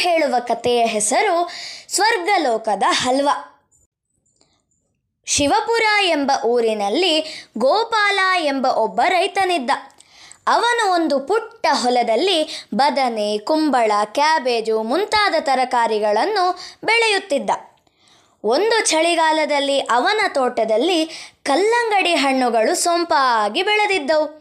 ಹೇಳುವ ಕಥೆಯ ಹೆಸರು ಸ್ವರ್ಗಲೋಕದ ಹಲ್ವ. ಶಿವಪುರ ಎಂಬ ಊರಿನಲ್ಲಿ ಗೋಪಾಲ ಎಂಬ ಒಬ್ಬ ರೈತನಿದ್ದ. ಅವನು ಒಂದು ಪುಟ್ಟ ಹೊಲದಲ್ಲಿ ಬದನೆ, ಕುಂಬಳ, ಕ್ಯಾಬೇಜು ಮುಂತಾದ ತರಕಾರಿಗಳನ್ನು ಬೆಳೆಯುತ್ತಿದ್ದ. ಒಂದು ಚಳಿಗಾಲದಲ್ಲಿ ಅವನ ತೋಟದಲ್ಲಿ ಕಲ್ಲಂಗಡಿ ಹಣ್ಣುಗಳು ಸೊಂಪಾಗಿ ಬೆಳೆದಿದ್ದವು.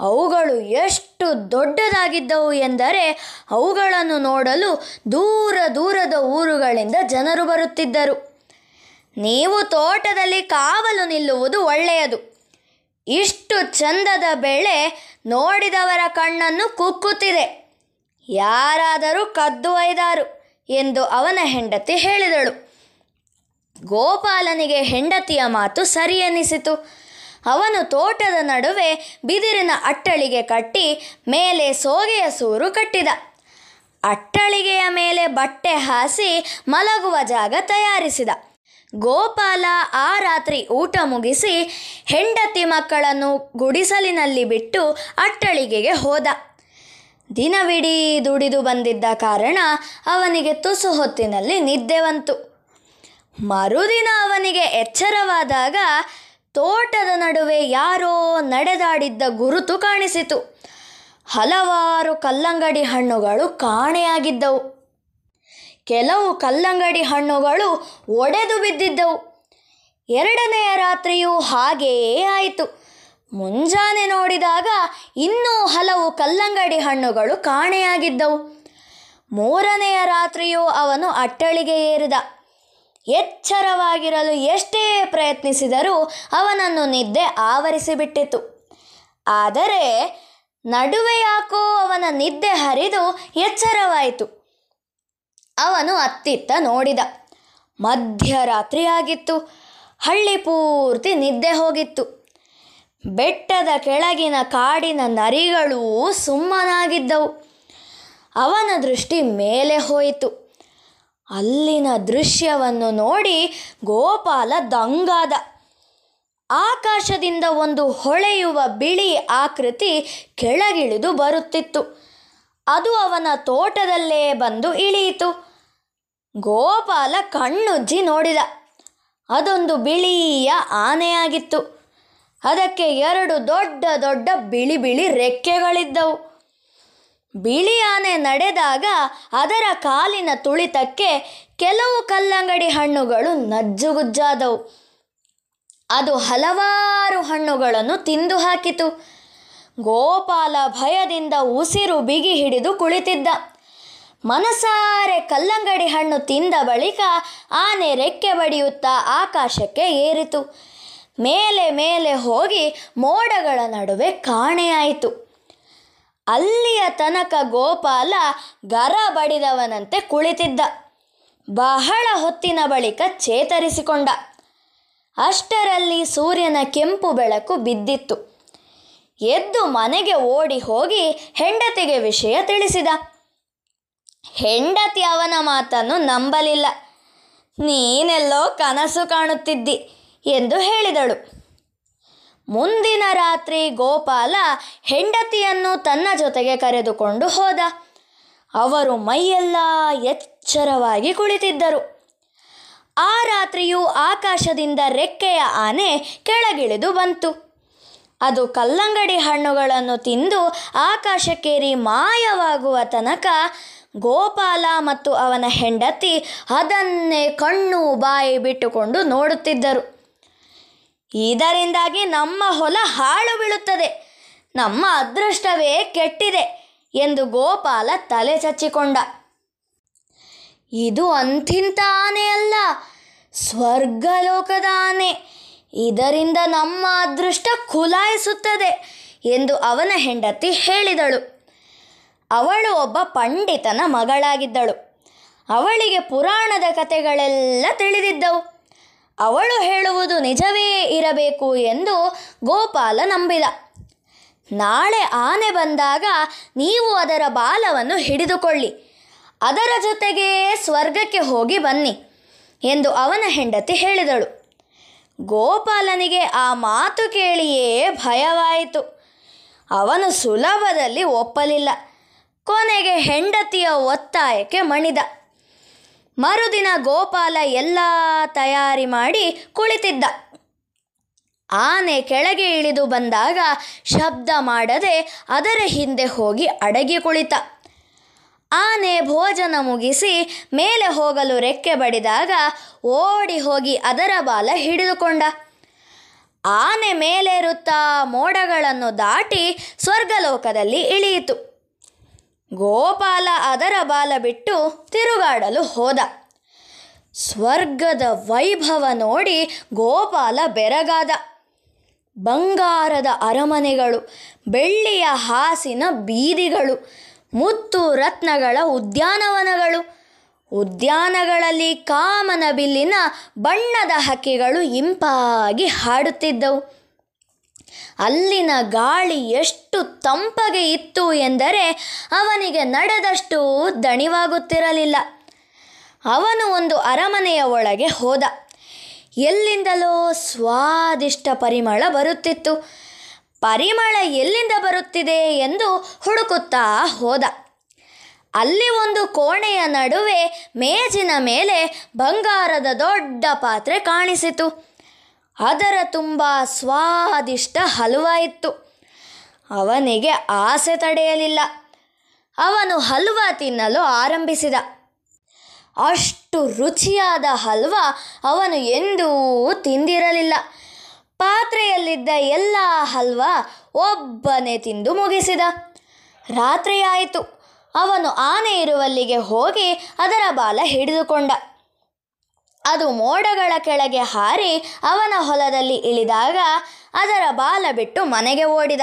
ಅವುಗಳು ಎಷ್ಟು ದೊಡ್ಡದಾಗಿದ್ದವು ಎಂದರೆ ಅವುಗಳನ್ನು ನೋಡಲು ದೂರ ದೂರದ ಊರುಗಳಿಂದ ಜನರು ಬರುತ್ತಿದ್ದರು. ನೀವು ತೋಟದಲ್ಲಿ ಕಾವಲು ನಿಲ್ಲುವುದು ಒಳ್ಳೆಯದು. ಇಷ್ಟು ಚಂದದ ಬೆಳೆ ನೋಡಿದವರ ಕಣ್ಣನ್ನು ಕುಕ್ಕುತ್ತಿದೆ. ಯಾರಾದರೂ ಕದ್ದು ಒಯ್ದಾರು ಎಂದು ಅವನ ಹೆಂಡತಿ ಹೇಳಿದಳು. ಗೋಪಾಲನಿಗೆ ಹೆಂಡತಿಯ ಮಾತು ಸರಿ ಎನಿಸಿತು. ಅವನು ತೋಟದ ನಡುವೆ ಬಿದಿರಿನ ಅಟ್ಟಳಿಗೆ ಕಟ್ಟಿ ಮೇಲೆ ಸೋಗೆಯ ಸೂರು ಕಟ್ಟಿದ. ಅಟ್ಟಳಿಗೆಯ ಮೇಲೆ ಬಟ್ಟೆ ಹಾಸಿ ಮಲಗುವ ಜಾಗ ತಯಾರಿಸಿದ. ಗೋಪಾಲ ಆ ರಾತ್ರಿ ಊಟ ಮುಗಿಸಿ ಹೆಂಡತಿ ಮಕ್ಕಳನ್ನು ಗುಡಿಸಲಿನಲ್ಲಿ ಬಿಟ್ಟು ಅಟ್ಟಳಿಗೆಗೆ ಹೋದ. ದಿನವಿಡೀ ದುಡಿದು ಬಂದಿದ್ದ ಕಾರಣ ಅವನಿಗೆ ತುಸು ಹೊತ್ತಿನಲ್ಲಿ ನಿದ್ದೆ ಬಂತು. ಮರುದಿನ ಅವನಿಗೆ ಎಚ್ಚರವಾದಾಗ ತೋಟದ ನಡುವೆ ಯಾರೋ ನಡೆದಾಡಿದ್ದ ಗುರುತು ಕಾಣಿಸಿತು. ಹಲವಾರು ಕಲ್ಲಂಗಡಿ ಹಣ್ಣುಗಳು ಕಾಣೆಯಾಗಿದ್ದವು ಕೆಲವು ಕಲ್ಲಂಗಡಿ ಹಣ್ಣುಗಳು ಒಡೆದು ಬಿದ್ದಿದ್ದವು. ಎರಡನೆಯ ರಾತ್ರಿಯೂ ಹಾಗೆಯೇ ಆಯಿತು. ಮುಂಜಾನೆ ನೋಡಿದಾಗ ಇನ್ನೂ ಹಲವು ಕಲ್ಲಂಗಡಿ ಹಣ್ಣುಗಳು ಕಾಣೆಯಾಗಿದ್ದವು. ಮೂರನೆಯ ರಾತ್ರಿಯೂ ಅವನು ಅಟ್ಟಳಿಗೆ ಏರಿದ. ಎಚ್ಚರವಾಗಿರಲು ಎಷ್ಟೇ ಪ್ರಯತ್ನಿಸಿದರೂ ಅವನನ್ನು ನಿದ್ದೆ ಆವರಿಸಿಬಿಟ್ಟಿತು. ಆದರೆ ನಡುವೆ ಯಾಕೋ ಅವನ ನಿದ್ದೆ ಹರಿದು ಎಚ್ಚರವಾಯಿತು. ಅವನು ಅತ್ತಿತ್ತ ನೋಡಿದ. ಮಧ್ಯರಾತ್ರಿಯಾಗಿತ್ತು. ಹಳ್ಳಿ ಪೂರ್ತಿ ನಿದ್ದೆ ಹೋಗಿತ್ತು. ಬೆಟ್ಟದ ಕೆಳಗಿನ ಕಾಡಿನ ನರಿಗಳೂ ಸುಮ್ಮನಾಗಿದ್ದವು. ಅವನ ದೃಷ್ಟಿ ಮೇಲೆ ಹೋಯಿತು. ಅಲ್ಲಿನ ದೃಶ್ಯವನ್ನು ನೋಡಿ ಗೋಪಾಲ ದಂಗಾದ. ಆಕಾಶದಿಂದ ಒಂದು ಹೊಳೆಯುವ ಬಿಳಿ ಆಕೃತಿ ಕೆಳಗಿಳಿದು ಬರುತ್ತಿತ್ತು. ಅದು ಅವನ ತೋಟದಲ್ಲೇ ಬಂದು ಇಳಿಯಿತು. ಗೋಪಾಲ ಕಣ್ಣುಜ್ಜಿ ನೋಡಿದ. ಅದೊಂದು ಬಿಳಿಯ ಆನೆಯಾಗಿತ್ತು. ಅದಕ್ಕೆ ಎರಡು ದೊಡ್ಡ ದೊಡ್ಡ ಬಿಳಿ ಬಿಳಿ ರೆಕ್ಕೆಗಳಿದ್ದವು. ಬಿಳಿ ನಡೆದಾಗ ಅದರ ಕಾಲಿನ ತುಳಿತಕ್ಕೆ ಕೆಲವು ಕಲ್ಲಂಗಡಿ ಹಣ್ಣುಗಳು ನಜ್ಜುಗುಜ್ಜಾದವು. ಅದು ಹಲವಾರು ಹಣ್ಣುಗಳನ್ನು ತಿಂದು ಹಾಕಿತು ಗೋಪಾಲ ಭಯದಿಂದ ಉಸಿರು ಬಿಗಿ ಹಿಡಿದು ಕುಳಿತಿದ್ದ. ಮನಸಾರೆ ಕಲ್ಲಂಗಡಿ ಹಣ್ಣು ತಿಂದ ಬಳಿಕ ಆನೆ ರೆಕ್ಕೆ ಬಡಿಯುತ್ತಾ ಆಕಾಶಕ್ಕೆ ಏರಿತು. ಮೇಲೆ ಮೇಲೆ ಹೋಗಿ ಮೋಡಗಳ ನಡುವೆ ಕಾಣೆಯಾಯಿತು. ಅಲ್ಲಿಯ ತನಕ ಗೋಪಾಲ ಗರ ಬಡಿದವನಂತೆ ಕುಳಿತಿದ್ದ. ಬಹಳ ಹೊತ್ತಿನ ಬಳಿಕ ಚೇತರಿಸಿಕೊಂಡ. ಅಷ್ಟರಲ್ಲಿ ಸೂರ್ಯನ ಕೆಂಪು ಬೆಳಕು ಬಿದ್ದಿತ್ತು. ಎದ್ದು ಮನೆಗೆ ಓಡಿ ಹೋಗಿ ಹೆಂಡತಿಗೆ ವಿಷಯ ತಿಳಿಸಿದ. ಹೆಂಡತಿ ಅವನ ಮಾತನ್ನು ನಂಬಲಿಲ್ಲ. ನೀನೆಲ್ಲೋ ಕನಸು ಕಾಣುತ್ತಿದ್ದಿ ಎಂದು ಹೇಳಿದಳು. ಮುಂದಿನ ರಾತ್ರಿ ಗೋಪಾಲ ಹೆಂಡತಿಯನ್ನು ತನ್ನ ಜೊತೆಗೆ ಕರೆದುಕೊಂಡು ಹೋದ. ಅವರು ಮೈಯೆಲ್ಲ ಎಚ್ಚರವಾಗಿ ಕುಳಿತಿದ್ದರು. ಆ ರಾತ್ರಿಯೂ ಆಕಾಶದಿಂದ ರೆಕ್ಕೆಯ ಆನೆ ಕೆಳಗಿಳಿದು ಬಂತು. ಅದು ಕಲ್ಲಂಗಡಿ ಹಣ್ಣುಗಳನ್ನು ತಿಂದು ಆಕಾಶಕ್ಕೇರಿ ಮಾಯವಾಗುವ ತನಕ ಗೋಪಾಲ ಮತ್ತು ಅವನ ಹೆಂಡತಿ ಅದನ್ನೇ ಕಣ್ಣು ಬಾಯಿ ಬಿಟ್ಟುಕೊಂಡು ನೋಡುತ್ತಿದ್ದರು. ಇದರಿಂದಾಗಿ ನಮ್ಮ ಹೊಲ ಹಾಳು ಬೀಳುತ್ತದೆ. ನಮ್ಮ ಅದೃಷ್ಟವೇ ಕೆಟ್ಟಿದೆ ಎಂದು ಗೋಪಾಲ ತಲೆ ಚಚ್ಚಿಕೊಂಡ. ಇದು ಅಂಥಿಂತ ಆನೆ ಅಲ್ಲ ಸ್ವರ್ಗಲೋಕದ ಆನೆ ಇದರಿಂದ ನಮ್ಮ ಅದೃಷ್ಟ ಖುಲಾಯಿಸುತ್ತದೆ ಎಂದು ಅವನ ಹೆಂಡತಿ ಹೇಳಿದಳು. ಅವಳು ಒಬ್ಬ ಪಂಡಿತನ ಮಗಳಾಗಿದ್ದಳು. ಅವಳಿಗೆ ಪುರಾಣದ ಕಥೆಗಳೆಲ್ಲ ತಿಳಿದಿದ್ದವು. ಅವಳು ಹೇಳುವುದು ನಿಜವೇ ಇರಬೇಕು ಎಂದು ಗೋಪಾಲ ನಂಬಿದ. ನಾಳೆ ಆನೆ ಬಂದಾಗ ನೀವು ಅದರ ಬಾಲವನ್ನು ಹಿಡಿದುಕೊಳ್ಳಿ. ಅದರ ಜೊತೆಗೇ ಸ್ವರ್ಗಕ್ಕೆ ಹೋಗಿ ಬನ್ನಿ ಎಂದು ಅವನ ಹೆಂಡತಿ ಹೇಳಿದಳು. ಗೋಪಾಲನಿಗೆ ಆ ಮಾತು ಕೇಳಿಯೇ ಭಯವಾಯಿತು. ಅವನು ಸುಲಭದಲ್ಲಿ ಒಪ್ಪಲಿಲ್ಲ. ಕೊನೆಗೆ ಹೆಂಡತಿಯ ಒತ್ತಾಯಕ್ಕೆ ಮಣಿದ. ಮರುದಿನ ಗೋಪಾಲ ಎಲ್ಲ ತಯಾರಿ ಮಾಡಿ ಕುಳಿತಿದ್ದ. ಆನೆ ಕೆಳಗೆ ಇಳಿದು ಬಂದಾಗ ಶಬ್ದ ಮಾಡದೆ ಅದರ ಹಿಂದೆ ಹೋಗಿ ಅಡಗಿ ಕುಳಿತ. ಆನೆ ಭೋಜನ ಮುಗಿಸಿ ಮೇಲೆ ಹೋಗಲು ರೆಕ್ಕೆ ಬಡಿದಾಗ ಓಡಿ ಹೋಗಿ ಅದರ ಬಾಲ ಹಿಡಿದುಕೊಂಡ. ಆನೆ ಮೇಲೇರುತ್ತಾ ಮೋಡಗಳನ್ನು ದಾಟಿ ಸ್ವರ್ಗಲೋಕದಲ್ಲಿ ಇಳಿಯಿತು. ಗೋಪಾಲ ಅದರ ಬಾಲ ಬಿಟ್ಟು ತಿರುಗಾಡಲು ಹೋದ. ಸ್ವರ್ಗದ ವೈಭವ ನೋಡಿ ಗೋಪಾಲ ಬೆರಗಾದ. ಬಂಗಾರದ ಅರಮನೆಗಳು, ಬೆಳ್ಳಿಯ ಹಾಸಿನ ಬೀದಿಗಳು, ಮುತ್ತು ರತ್ನಗಳ ಉದ್ಯಾನವನಗಳು, ಉದ್ಯಾನಗಳಲ್ಲಿ ಕಾಮನ ಬಿಲ್ಲಿನ ಬಣ್ಣದ ಹಕ್ಕಿಗಳು ಇಂಪಾಗಿ ಹಾಡುತ್ತಿದ್ದವು. ಅಲ್ಲಿನ ಗಾಳಿ ಎಷ್ಟು ತಂಪಗೆ ಇತ್ತು ಎಂದರೆ ಅವನಿಗೆ ನಡೆದಷ್ಟು ದಣಿವಾಗುತ್ತಿರಲಿಲ್ಲ. ಅವನು ಒಂದು ಅರಮನೆಯ ಒಳಗೆ ಹೋದ. ಎಲ್ಲಿಂದಲೋ ಸ್ವಾದಿಷ್ಟ ಪರಿಮಳ ಬರುತ್ತಿತ್ತು. ಪರಿಮಳ ಎಲ್ಲಿಂದ ಬರುತ್ತಿದೆ ಎಂದು ಹುಡುಕುತ್ತಾ ಹೋದ. ಅಲ್ಲಿ ಒಂದು ಕೋಣೆಯ ನಡುವೆ ಮೇಜಿನ ಮೇಲೆ ಬಂಗಾರದ ದೊಡ್ಡ ಪಾತ್ರೆ ಕಾಣಿಸಿತು. ಅದರ ತುಂಬ ಸ್ವಾದಿಷ್ಟ ಹಲ್ವ ಇತ್ತು ಅವನಿಗೆ ಆಸೆ ತಡೆಯಲಿಲ್ಲ. ಅವನು ಹಲ್ವ ತಿನ್ನಲು ಆರಂಭಿಸಿದ. ಅಷ್ಟು ರುಚಿಯಾದ ಹಲ್ವ ಅವನು ಎಂದೂ ತಿಂದಿರಲಿಲ್ಲ. ಪಾತ್ರೆಯಲ್ಲಿದ್ದ ಎಲ್ಲ ಹಲ್ವ ಒಬ್ಬನೇ ತಿಂದು ಮುಗಿಸಿದ. ರಾತ್ರಿಯಾಯಿತು. ಅವನು ಆನೆ ಇರುವಲ್ಲಿಗೆ ಹೋಗಿ ಅದರ ಬಾಲ ಹಿಡಿದುಕೊಂಡ. ಅದು ಮೋಡಗಳ ಕೆಳಗೆ ಹಾರಿ ಅವನ ಹೊಲದಲ್ಲಿ ಇಳಿದಾಗ ಅದರ ಬಾಲ ಬಿಟ್ಟು ಮನೆಗೆ ಓಡಿದ.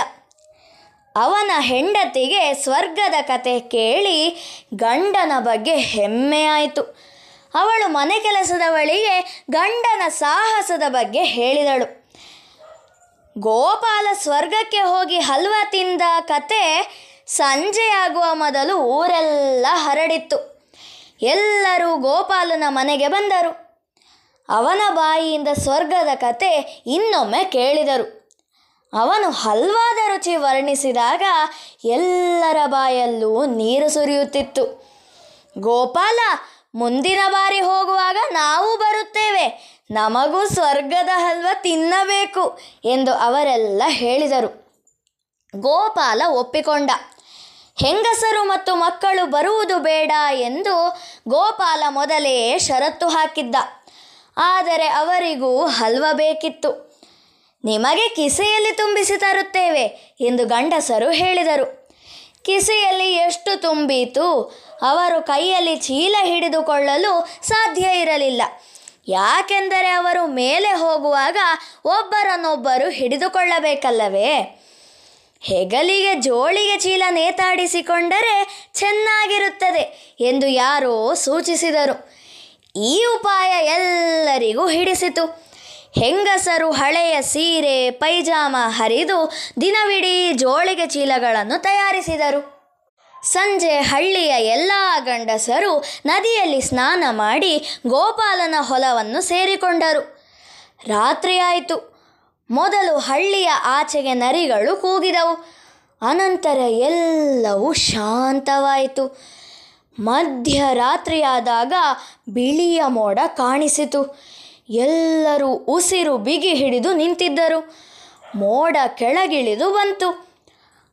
ಅವನ ಹೆಂಡತಿಗೆ ಸ್ವರ್ಗದ ಕತೆ ಕೇಳಿ ಗಂಡನ ಬಗ್ಗೆ ಹೆಮ್ಮೆಯಾಯಿತು ಅವಳು ಮನೆ ಕೆಲಸದವಳಿಗೆ ಗಂಡನ ಸಾಹಸದ ಬಗ್ಗೆ ಹೇಳಿದಳು. ಗೋಪಾಲ ಸ್ವರ್ಗಕ್ಕೆ ಹೋಗಿ ಹಲ್ವ ತಿಂದ ಕತೆ ಸಂಜೆಯಾಗುವ ಮೊದಲು ಊರೆಲ್ಲ ಹರಡಿತ್ತು. ಎಲ್ಲರೂ ಗೋಪಾಲನ ಮನೆಗೆ ಬಂದರು. ಅವನ ಬಾಯಿಯಿಂದ ಸ್ವರ್ಗದ ಕತೆ ಇನ್ನೊಮ್ಮೆ ಕೇಳಿದರು. ಅವನು ಹಲ್ವಾದ ರುಚಿ ವರ್ಣಿಸಿದಾಗ ಎಲ್ಲರ ಬಾಯಲ್ಲೂ ನೀರು ಸುರಿಯುತ್ತಿತ್ತು. ಗೋಪಾಲ, ಮುಂದಿನ ಬಾರಿ ಹೋಗುವಾಗ ನಾವು ಬರುತ್ತೇವೆ. ನಮಗೂ ಸ್ವರ್ಗದ ಹಲ್ವ ತಿನ್ನಬೇಕು ಎಂದು ಅವರೆಲ್ಲ ಹೇಳಿದರು. ಗೋಪಾಲ ಒಪ್ಪಿಕೊಂಡ. ಹೆಂಗಸರು ಮತ್ತು ಮಕ್ಕಳು ಬರುವುದು ಬೇಡ ಎಂದು ಗೋಪಾಲ ಮೊದಲೇ ಷರತ್ತು ಹಾಕಿದ್ದ. ಆದರೆ ಅವರಿಗೂ ಹಲ್ವ ಬೇಕಿತ್ತು. ನಿಮಗೆ ಕಿಸೆಯಲ್ಲಿ ತುಂಬಿಸಿ ತರುತ್ತೇವೆ ಎಂದು ಗಂಡಸರು ಹೇಳಿದರು. ಕಿಸೆಯಲ್ಲಿ ಎಷ್ಟು ತುಂಬಿತು ಅವರು ಕೈಯಲ್ಲಿ ಚೀಲ ಹಿಡಿದುಕೊಳ್ಳಲು ಸಾಧ್ಯ ಇರಲಿಲ್ಲ. ಯಾಕೆಂದರೆ ಅವರು ಮೇಲೆ ಹೋಗುವಾಗ ಒಬ್ಬರನ್ನೊಬ್ಬರು ಹಿಡಿದುಕೊಳ್ಳಬೇಕಲ್ಲವೇ? ಹೆಗಲಿಗೆ ಜೋಳಿಗೆ ಚೀಲ ನೇತಾಡಿಸಿಕೊಂಡರೆ ಚೆನ್ನಾಗಿರುತ್ತದೆ ಎಂದು ಯಾರೋ ಸೂಚಿಸಿದರು. ಈ ಉಪಾಯ ಎಲ್ಲರಿಗೂ ಹಿಡಿಸಿತು. ಹೆಂಗಸರು ಹಳೆಯ ಸೀರೆ, ಪೈಜಾಮ ಹರಿದು ದಿನವಿಡೀ ಜೋಳಿಗೆ ಚೀಲಗಳನ್ನು ತಯಾರಿಸಿದರು. ಸಂಜೆ ಹಳ್ಳಿಯ ಎಲ್ಲ ಗಂಡಸರು ನದಿಯಲ್ಲಿ ಸ್ನಾನ ಮಾಡಿ ಗೋಪಾಲನ ಹೊಲವನ್ನು ಸೇರಿಕೊಂಡರು. ರಾತ್ರಿಯಾಯಿತು ಮೊದಲು ಹಳ್ಳಿಯ ಆಚೆಗೆ ನರಿಗಳು ಕೂಗಿದವು. ಅನಂತರ ಎಲ್ಲವೂ ಶಾಂತವಾಯಿತು. ಮಧ್ಯರಾತ್ರಿಯಾದಾಗ ಬಿಳಿಯ ಮೋಡ ಕಾಣಿಸಿತು. ಎಲ್ಲರೂ ಉಸಿರು ಬಿಗಿ ಹಿಡಿದು ನಿಂತಿದ್ದರು. ಮೋಡ ಕೆಳಗಿಳಿದು ಬಂತು.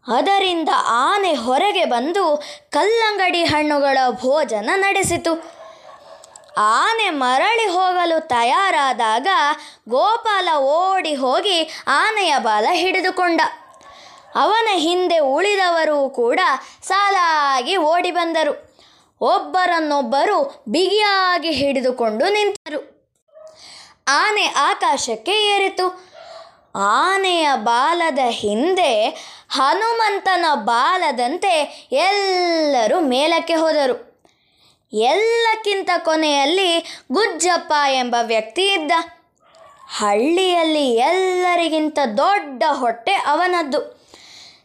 ಅದರಿಂದ ಆನೆ ಹೊರಗೆ ಬಂದು ಕಲ್ಲಂಗಡಿ ಹಣ್ಣುಗಳ ಭೋಜನ ನಡೆಸಿತು. ಆನೆ ಮರಳಿ ಹೋಗಲು ತಯಾರಾದಾಗ ಗೋಪಾಲ ಓಡಿ ಹೋಗಿ ಆನೆಯ ಬಾಲ ಹಿಡಿದುಕೊಂಡ. ಅವನ ಹಿಂದೆ ಉಳಿದವರು ಕೂಡ ಸಾಲಾಗಿ ಓಡಿ ಬಂದರು. ಒಬ್ಬರನ್ನೊಬ್ಬರು ಬಿಗಿಯಾಗಿ ಹಿಡಿದುಕೊಂಡು ನಿಂತರು. ಆನೆ ಆಕಾಶಕ್ಕೆ ಏರಿತು. ಆನೆಯ ಬಾಲದ ಹಿಂದೆ ಹನುಮಂತನ ಬಾಲದಂತೆ ಎಲ್ಲರೂ ಮೇಲಕ್ಕೆ ಹೋದರು. ಎಲ್ಲಕ್ಕಿಂತ ಕೊನೆಯಲ್ಲಿ ಗುಜ್ಜಪ್ಪ ಎಂಬ ವ್ಯಕ್ತಿ ಇದ್ದ. ಹಳ್ಳಿಯಲ್ಲಿ ಎಲ್ಲರಿಗಿಂತ ದೊಡ್ಡ ಹೊಟ್ಟೆ ಅವನದ್ದು.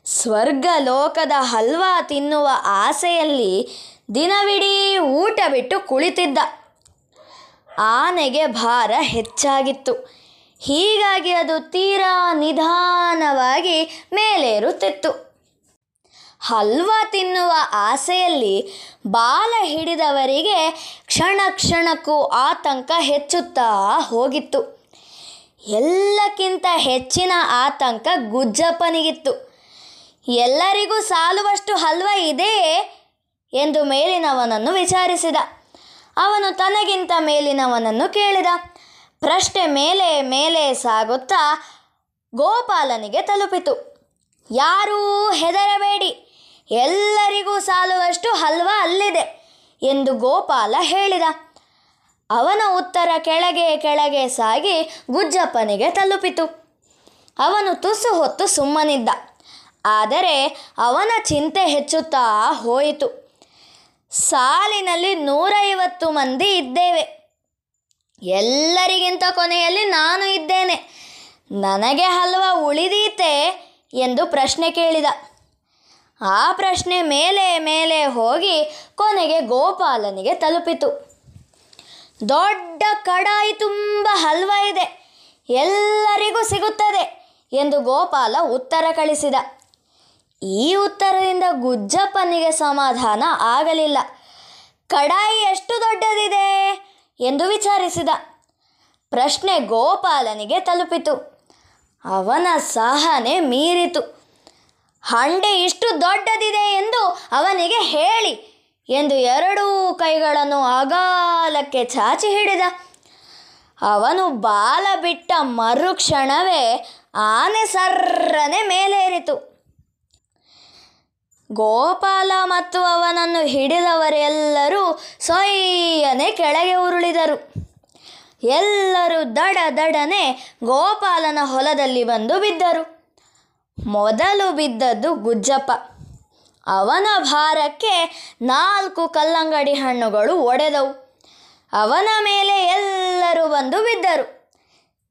ಸ್ವರ್ಗ ಲೋಕದ ಹಲ್ವಾ ತಿನ್ನುವ ಆಸೆಯಲ್ಲಿ ದಿನವಿಡೀ ಊಟ ಬಿಟ್ಟು ಕುಳಿತಿದ್ದ. ಆನೆಗೆ ಭಾರ ಹೆಚ್ಚಾಗಿತ್ತು. ಹೀಗಾಗಿ ಅದು ತೀರಾ ನಿಧಾನವಾಗಿ ಮೇಲೇರುತ್ತಿತ್ತು. ಹಲ್ವಾ ತಿನ್ನುವ ಆಸೆಯಲ್ಲಿ ಬಾಲ ಹಿಡಿದವರಿಗೆ ಕ್ಷಣ ಕ್ಷಣಕ್ಕೂ ಆತಂಕ ಹೆಚ್ಚುತ್ತಾ ಹೋಗಿತ್ತು. ಎಲ್ಲಕ್ಕಿಂತ ಹೆಚ್ಚಿನ ಆತಂಕ ಗುಜ್ಜಪ್ಪನಿಗಿತ್ತು. ಎಲ್ಲರಿಗೂ ಸಾಲುವಷ್ಟು ಹಲ್ವ ಇದೆಯೇ? ಎಂದು ಮೇಲಿನವನನ್ನು ವಿಚಾರಿಸಿದ. ಅವನು ತನಗಿಂತ ಮೇಲಿನವನನ್ನು ಕೇಳಿದ. ಪ್ರಶ್ನೆ ಮೇಲೆ ಮೇಲೆ ಸಾಗುತ್ತಾ ಗೋಪಾಲನಿಗೆ ತಲುಪಿತು. ಯಾರೂ ಹೆದರಬೇಡಿ. ಎಲ್ಲರಿಗೂ ಸಾಲುವಷ್ಟು ಹಲ್ವ ಅಲ್ಲಿದೆ ಎಂದು ಗೋಪಾಲ ಹೇಳಿದ. ಅವನ ಉತ್ತರ ಕೆಳಗೆ ಕೆಳಗೆ ಸಾಗಿ ಗುಜ್ಜಪ್ಪನಿಗೆ ತಲುಪಿತು. ಅವನು ತುಸು ಹೊತ್ತು ಸುಮ್ಮನಿದ್ದ. ಆದರೆ ಅವನ ಚಿಂತೆ ಹೆಚ್ಚುತ್ತಾ ಹೋಯಿತು. ಸಾಲಿನಲ್ಲಿ ನೂರೈವತ್ತು ಮಂದಿ ಇದ್ದೇವೆ. ಎಲ್ಲರಿಗಿಂತ ಕೊನೆಯಲ್ಲಿ ನಾನು ಇದ್ದೇನೆ. ನನಗೆ ಹಲ್ವ ಉಳಿದೀತೆ ಎಂದು ಪ್ರಶ್ನೆ ಕೇಳಿದ. ಆ ಪ್ರಶ್ನೆ ಮೇಲೆ ಮೇಲೆ ಹೋಗಿ ಕೊನೆಗೆ ಗೋಪಾಲನಿಗೆ ತಲುಪಿತು. ದೊಡ್ಡ ಕಡಾಯಿ ತುಂಬ ಹಲ್ವ ಇದೆ. ಎಲ್ಲರಿಗೂ ಸಿಗುತ್ತದೆ ಎಂದು ಗೋಪಾಲ ಉತ್ತರ ಕಳಿಸಿದ. ಈ ಉತ್ತರದಿಂದ ಗುಜ್ಜಪ್ಪನಿಗೆ ಸಮಾಧಾನ ಆಗಲಿಲ್ಲ. ಕಡಾಯಿ ಎಷ್ಟು ದೊಡ್ಡದಿದೆ ಎಂದು ವಿಚಾರಿಸಿದ. ಪ್ರಶ್ನೆ ಗೋಪಾಲನಿಗೆ ತಲುಪಿತು. ಅವನ ಸಹನೆ ಮೀರಿತು. ಹಂಡೆ ಇಷ್ಟು ದೊಡ್ಡದಿದೆ ಎಂದು ಅವನಿಗೆ ಹೇಳಿ ಎಂದು ಎರಡೂ ಕೈಗಳನ್ನು ಅಗಾಲಕ್ಕೆ ಚಾಚಿ ಹಿಡಿದ. ಅವನು ಬಾಲ ಬಿಟ್ಟ ಮರುಕ್ಷಣವೇ ಆನೆ ಸರ್ರನೆ ಮೇಲೇರಿತು. ಗೋಪಾಲ ಮತ್ತು ಅವನನ್ನು ಹಿಡಿದವರೆಲ್ಲರೂ ಸೊಯ್ಯನೆ ಕೆಳಗೆ ಉರುಳಿದರು. ಎಲ್ಲರೂ ದಡ ದಡನೆ ಗೋಪಾಲನ ಹೊಲದಲ್ಲಿ ಬಂದು ಬಿದ್ದರು. ಮೊದಲು ಬಿದ್ದದ್ದು ಗುಜ್ಜಪ್ಪ. ಅವನ ಭಾರಕ್ಕೆ ನಾಲ್ಕು ಕಲ್ಲಂಗಡಿ ಹಣ್ಣುಗಳು ಒಡೆದವು. ಅವನ ಮೇಲೆ ಎಲ್ಲರೂ ಬಂದು ಬಿದ್ದರು.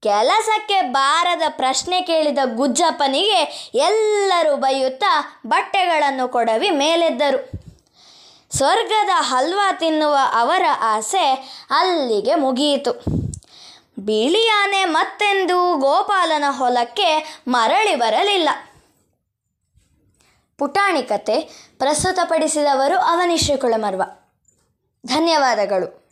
ಕೆಲಸಕ್ಕೆ ಬಾರದ ಪ್ರಶ್ನೆ ಕೇಳಿದ ಗುಜ್ಜಪ್ಪನಿಗೆ ಎಲ್ಲರೂ ಬೈಯುತ್ತಾ ಬಟ್ಟೆಗಳನ್ನು ಕೊಡವಿ ಮೇಲೆದ್ದರು. ಸ್ವರ್ಗದ ಹಲ್ವಾ ತಿನ್ನುವ ಅವರ ಆಸೆ ಅಲ್ಲಿಗೆ ಮುಗಿಯಿತು. ಬಿಳಿಯಾನೆ ಮತ್ತೆಂದು ಗೋಪಾಲನ ಹೊಲಕ್ಕೆ ಮರಳಿ ಬರಲಿಲ್ಲ. ಪುಟಾಣಿ ಕತೆ ಪ್ರಸ್ತುತಪಡಿಸಿದವರು ಅವನಿಶ್ರೀ ಕುಳಮರ್ವ ಧನ್ಯವಾದಗಳು.